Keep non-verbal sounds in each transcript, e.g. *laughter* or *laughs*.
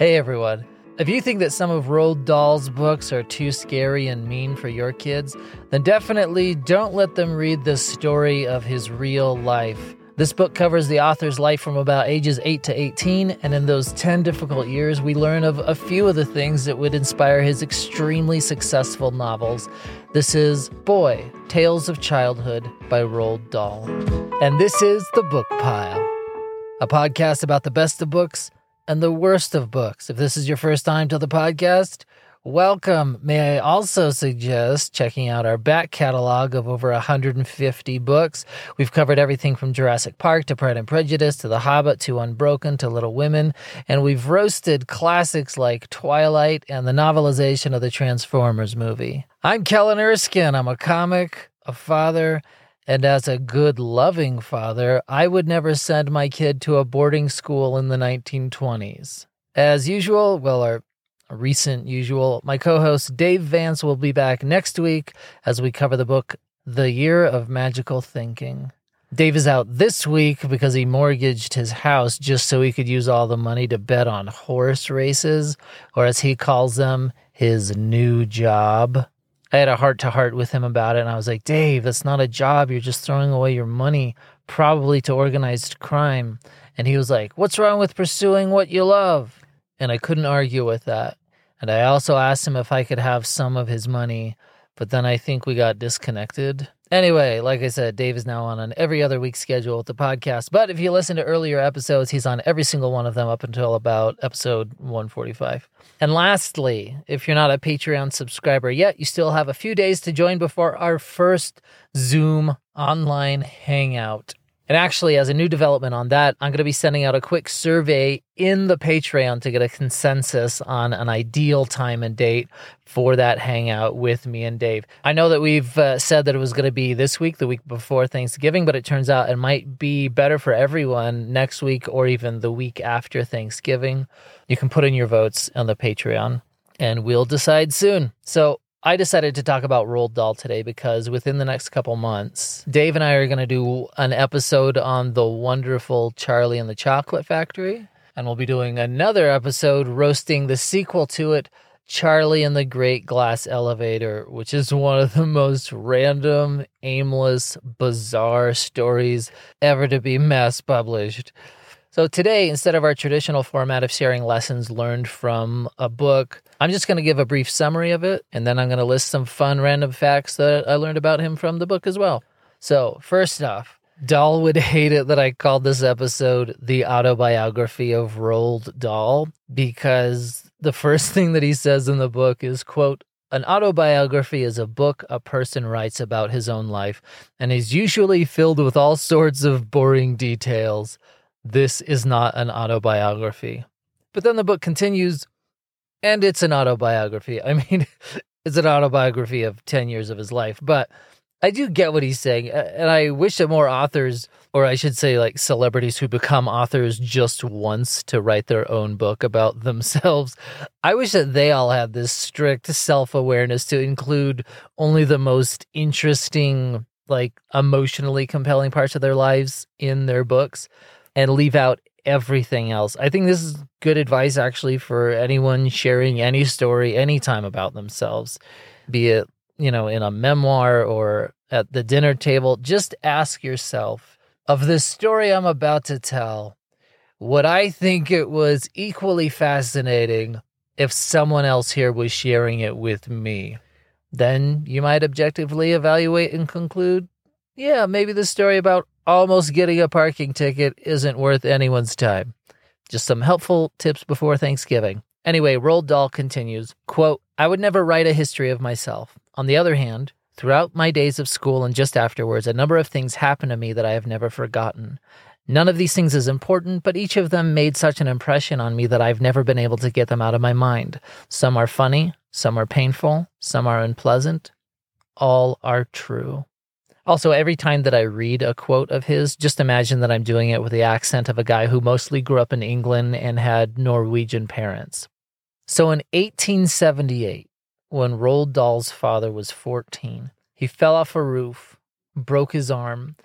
Hey everyone. If you think that some of Roald Dahl's books are too scary and mean for your kids, then definitely don't let them read the story of his real life. This book covers the author's life from about ages 8 to 18, and in those 10 difficult years, we learn of a few of the things that would inspire his extremely successful novels. This is Boy Tales of Childhood by Roald Dahl. And this is The Book Pile, a podcast about the best of books and the worst of books. If this is your first time to the podcast, welcome. May I also suggest checking out our back catalog of over 150 books. We've covered everything from Jurassic Park to Pride and Prejudice to The Hobbit to Unbroken to Little Women, and we've roasted classics like Twilight and the novelization of the Transformers movie. I'm Kellen Erskine. I'm a comic, a father, and as a good, loving father, I would never send my kid to a boarding school in the 1920s. As usual, well, our recent usual, my co host Dave Vance will be back next week as we cover the book The Year of Magical Thinking. Dave is out this week because he mortgaged his house just so he could use all the money to bet on horse races, or as he calls them, his new job. I had a heart to heart with him about it, and I was like, Dave, that's not a job. You're just throwing away your money, probably to organized crime. And he was like, What's wrong with pursuing what you love? And I couldn't argue with that. And I also asked him if I could have some of his money, but then I think we got disconnected. Anyway, like I said, Dave is now on an every other week schedule with the podcast. But if you listen to earlier episodes, he's on every single one of them up until about episode 145. And lastly, if you're not a Patreon subscriber yet, you still have a few days to join before our first Zoom online hangout. And actually, as a new development on that, I'm going to be sending out a quick survey in the Patreon to get a consensus on an ideal time and date for that hangout with me and Dave. I know that we've uh, said that it was going to be this week, the week before Thanksgiving, but it turns out it might be better for everyone next week or even the week after Thanksgiving. You can put in your votes on the Patreon and we'll decide soon. So I decided to talk about Roald Dahl today because within the next couple months, Dave and I are going to do an episode on the wonderful Charlie and the Chocolate Factory. And we'll be doing another episode roasting the sequel to it, Charlie and the Great Glass Elevator, which is one of the most random, aimless, bizarre stories ever to be mass published. So today, instead of our traditional format of sharing lessons learned from a book, I'm just going to give a brief summary of it, and then I'm going to list some fun random facts that I learned about him from the book as well. So, first off, Dahl would *laughs* hate it that I called this episode the autobiography of Roald Dahl because the first *laughs* thing that he says in the book is, quote, an autobiography is a book a person writes about his own life and is usually filled with all sorts of boring details. This is not an autobiography. But then the book continues, and it's an autobiography. I mean, *laughs* it's an autobiography of 10 years of his life, but I do get what he's saying. And I wish that more authors, or I should say, like celebrities who become authors just once to write their own book about *laughs* themselves, I wish that they all had this strict self awareness to include only the most interesting, like emotionally compelling parts of their lives in their books and leave out everything else. I think this is good advice actually for anyone sharing any story anytime about themselves, be it, you know, in a memoir or at the dinner table. Just ask yourself of the story I'm about to tell, would I think it was equally fascinating if someone else here was sharing it with me? Then you might objectively evaluate and conclude, yeah, maybe the story about almost getting a parking ticket isn't worth anyone's time. Just some helpful tips before Thanksgiving. Anyway, Roald Dahl continues, quote, I would never write a history of myself. On the other hand, throughout my days of school and just afterwards, a number of things happened to me that I have never forgotten. None of these things is important, but each of them made such an impression on me that I've never been able to get them out of my mind. Some are funny, some are painful, some are unpleasant. All are true. Also, every time that I read a quote of his, just imagine that I'm doing it with the accent of a guy who mostly grew up in England and had Norwegian parents. So in 1878, when Roald Dahl's father was 14, he fell off a roof, broke his arm,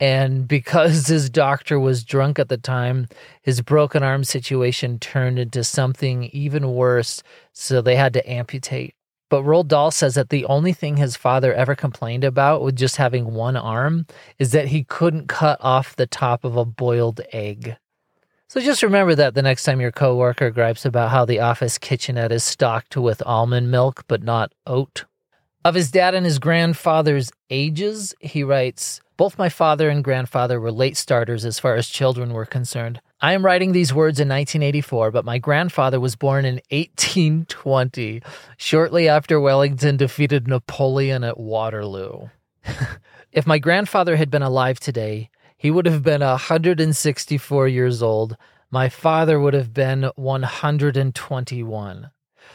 And because his doctor was drunk at the time, his broken arm situation turned into something even worse. So they had to amputate. But Roald Dahl says that the only thing his father ever complained about with just having one arm is that he couldn't cut off the top of a boiled egg. So just remember that the next time your coworker gripes about how the office kitchenette is stocked with almond milk but not oat. Of his dad and his grandfather's ages, he writes, Both my father and grandfather were late starters as far as children were concerned. I am writing these words in 1984, but my grandfather was born in 1820, shortly after Wellington defeated Napoleon at Waterloo. *laughs* if my grandfather had been alive today, he would have been 164 years old. My father would have been 121.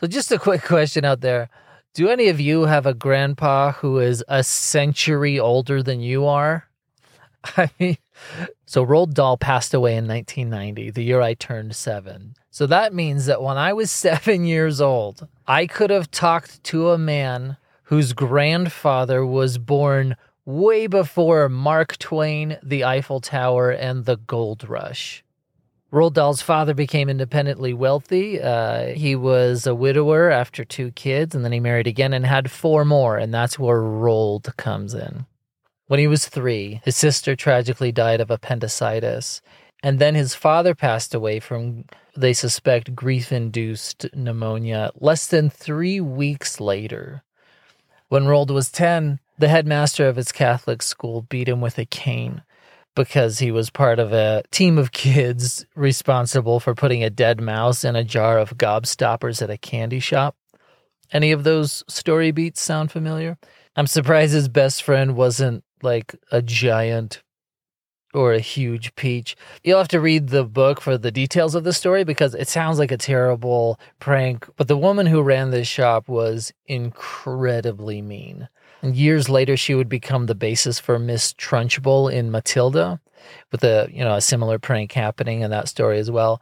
So, just a quick question out there Do any of you have a grandpa who is a century older than you are? *laughs* I mean, so Roald Dahl passed away in 1990, the year I turned seven. So that means that when I was *laughs* seven years old, I could have talked to a man whose grandfather was born way before Mark Twain, the Eiffel Tower, and the Gold Rush. Roald Dahl's father became independently wealthy. Uh, he was a widower after two kids, and then he married again and had four more, and that's where Roald comes in. When he was three, his sister tragically died of appendicitis. And then his father passed away from, they suspect, grief induced pneumonia less than three weeks later. When Roald was 10, the headmaster of his Catholic school beat him with a cane because he was part of a team of kids responsible for putting a dead mouse in a jar of gobstoppers at a candy shop. Any of those story beats sound familiar? I'm surprised his best friend wasn't like a giant or a huge peach. You'll have to read the book for the details of the story because it sounds like a terrible prank. But the woman who ran this shop was incredibly mean. And years later, she would become the basis for Miss Trunchbull in Matilda, with a you know a similar prank happening in that story as well.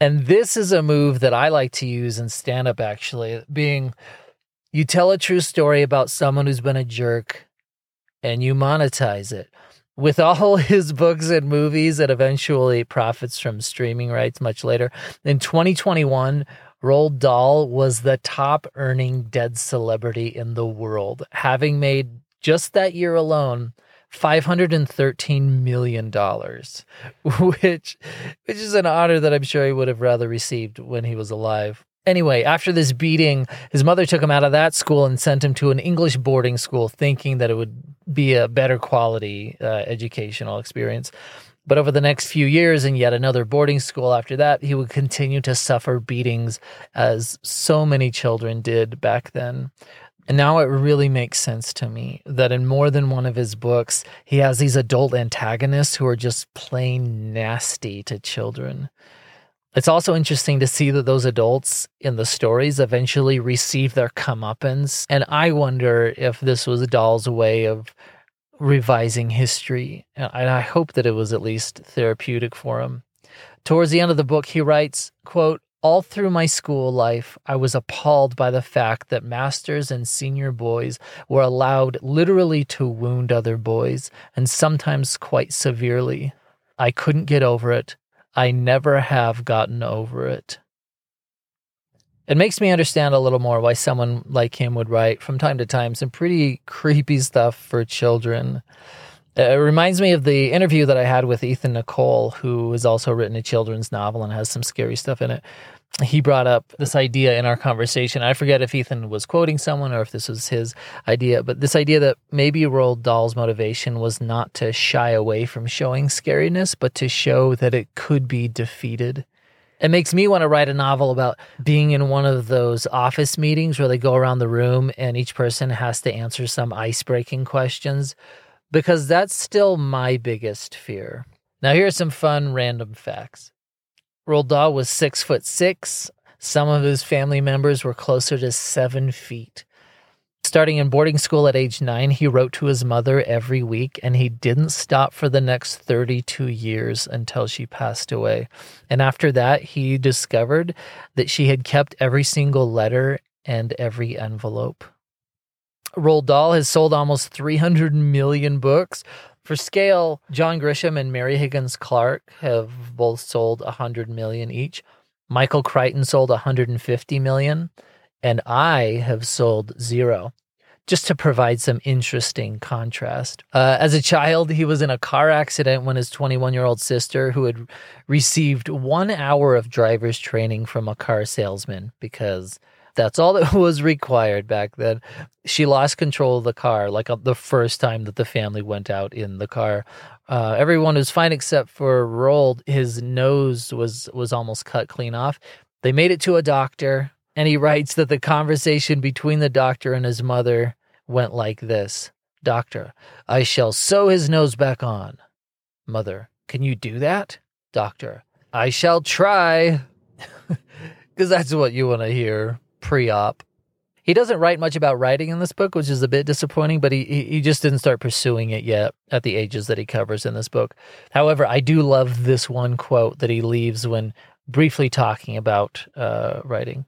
And this is a move that I like to use in stand up. Actually, being you tell a true story about someone who's been a jerk and you monetize it. With all *laughs* his books and movies that eventually profits from streaming rights much later, in 2021, Roald Dahl was the top earning dead celebrity in the world, having made just that year alone $513 million, *laughs* which, which is an honor that I'm sure he would have rather received when he was alive. Anyway, after this beating, his mother took him out of that school and sent him to an English boarding school, thinking that it would be a better quality uh, educational experience. But over the next few years and yet another boarding school after that, he would continue to suffer beatings as so many children did back then. And now it really makes sense to me that in more than one of his books, he has these adult antagonists who are just plain nasty to children. It's also interesting to see that those adults in the stories eventually receive their comeuppance. And I wonder if this was Dahl's way of revising history. And I hope that it was at least therapeutic for him. Towards the end of the book, he writes, quote, all through my school life, I was appalled by the fact that masters and senior boys were allowed literally to wound other boys, and sometimes quite severely. I couldn't get over it. I never have gotten over it. It makes me understand a little more why someone like him would write from time to time some pretty *laughs* creepy stuff for children. Uh, it reminds me of the interview that I had with Ethan Nicolle, who has also written a children's novel and has some scary stuff in it. He brought up this idea in our conversation. I forget if Ethan was quoting someone or if this was his idea, but this idea that maybe Roald Dahl's motivation was not to shy away from showing scariness, but to show that it could be defeated. It makes me want to write a novel about being in one of those office meetings where they go around the room and each person has to answer some ice breaking questions because that's still my biggest fear. Now, here are some fun random facts. Roald Dahl was six foot six. Some of his family members were closer to seven feet. Starting in boarding school at age nine, he wrote to his mother every week, and he didn't stop for the next 32 years until she passed away. And after that, he discovered that she had kept every single letter and every envelope. Roald Dahl has sold almost 300 million books. For scale, John Grisham and Mary Higgins Clark have both sold 100 million each. Michael Crichton sold 150 million, and I have sold zero just to provide some interesting contrast. Uh, as a child, he was in a car accident when his 21 year old sister, who had received one hour of driver's training from a car salesman, because that's all that *laughs* was required back then. She lost control of the car, like uh, the first time that the family went out in the car. Uh, everyone was fine except for Roald. His nose was was almost cut clean off. They made it to a doctor. And he *laughs* writes that the conversation between the doctor and his mother went like this Doctor, I shall sew his nose back on. Mother, can you do that? Doctor, I shall try. *laughs* Because that's what you want to hear pre op. He doesn't write much about writing in this book, which is a bit disappointing, but he, he just didn't start pursuing it yet at the ages that he covers in this book. However, I do love this one quote that he leaves when briefly talking about uh, writing.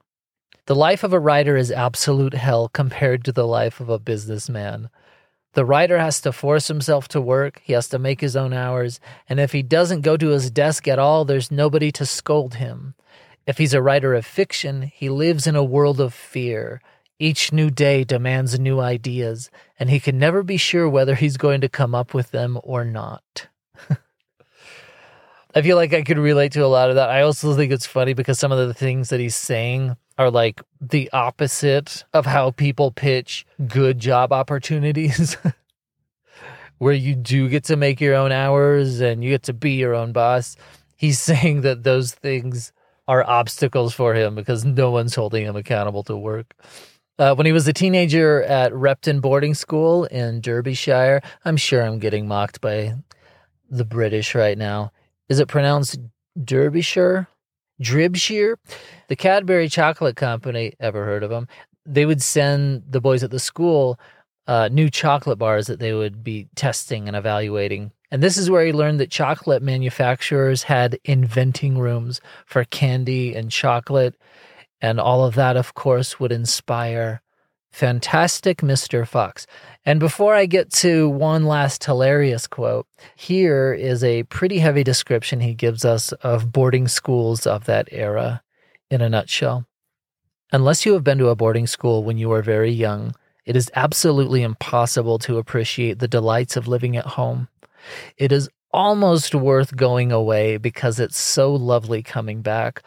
The life of a writer is absolute hell compared to the life of a businessman. The writer has to force himself to work, he has to make his own hours, and if he doesn't go to his desk at all, there's nobody to scold him. If he's a writer of fiction, he lives in a world of fear. Each new day demands new ideas, and he can never be sure whether he's going to come up with them or not. *laughs* I feel like I could relate to a lot of that. I also think it's funny because some of the things that he's saying are like the opposite of how people pitch good job opportunities. *laughs* Where you do get to make your own hours and you get to be your own boss. He's *laughs* saying that those things are obstacles for him because no one's holding him accountable to work. Uh, when he was a teenager at Repton boarding school in Derbyshire, I'm sure I'm getting mocked by the British right now. Is it pronounced Derbyshire? Dribshire? The Cadbury Chocolate Company, ever heard of them? They would send the boys at the school uh, new chocolate bars that they would be testing and evaluating. And this is where he learned that chocolate manufacturers had inventing rooms for candy and chocolate. And all of that, of course, would inspire Fantastic Mr. Fox. And before I get to one last hilarious quote, here is a pretty heavy description he gives us of boarding schools of that era in a nutshell. Unless you have been to a boarding school when you were very young, it is absolutely impossible to appreciate the delights of living at home. It is almost worth going away because it's so lovely coming back,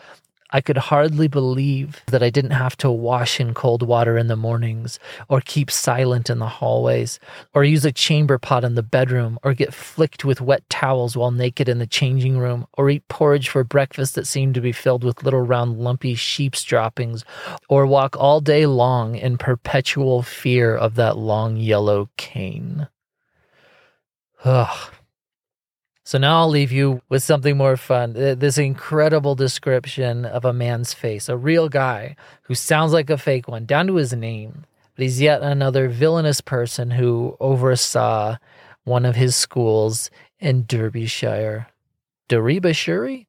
I could hardly believe that I didn't have to wash in cold water in the mornings, or keep silent in the hallways, or use a chamber pot in the bedroom, or get flicked with wet towels while naked in the changing room, or eat porridge for breakfast that seemed to be filled with little round lumpy sheep's droppings, or walk all day long in perpetual fear of that long yellow cane. Ugh. So now I'll leave you with something more fun. This incredible description of a man's face, a real guy who sounds like a fake one, down to his name. But he's yet another villainous person who oversaw one of his schools in Derbyshire. Derbyshire?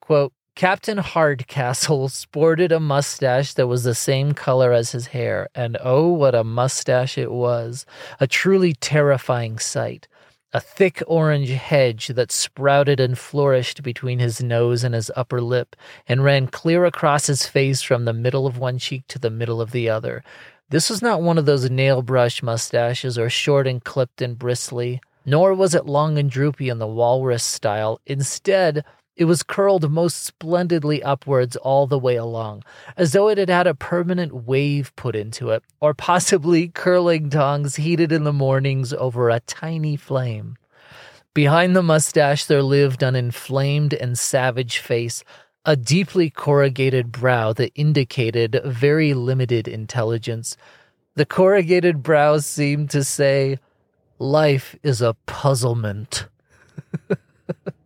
Quote, Captain Hardcastle *laughs* sported a mustache that was the same color as his hair, and oh, what a mustache it was! A truly terrifying sight a thick orange hedge that sprouted and flourished between his nose and his upper lip, and ran clear across his face from the middle of one cheek to the middle of the other. This was not one of those nail brush mustaches or short and clipped and bristly, nor was it long and droopy in the walrus style. Instead, it was curled most splendidly upwards all the way along, as though it had had a permanent wave put into it, or possibly *laughs* curling tongs heated in the mornings over a tiny flame. Behind the mustache, there lived an inflamed and savage face, a deeply corrugated brow that indicated very limited intelligence. The corrugated brow seemed to say, Life is a puzzlement. *laughs*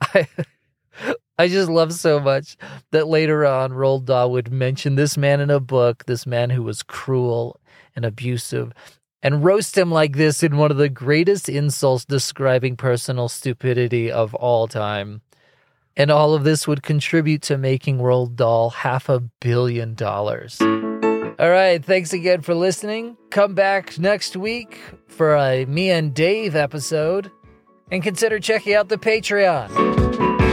I, *laughs* I just love so much that later on Roald Dahl would mention this man in a book, this man who was cruel and abusive, and roast him like this in one of the greatest insults describing personal stupidity of all time. And all of this would contribute to making Roald Dahl half a billion dollars. All right, thanks again for listening. Come back next week for a me and Dave episode, and consider checking out the Patreon.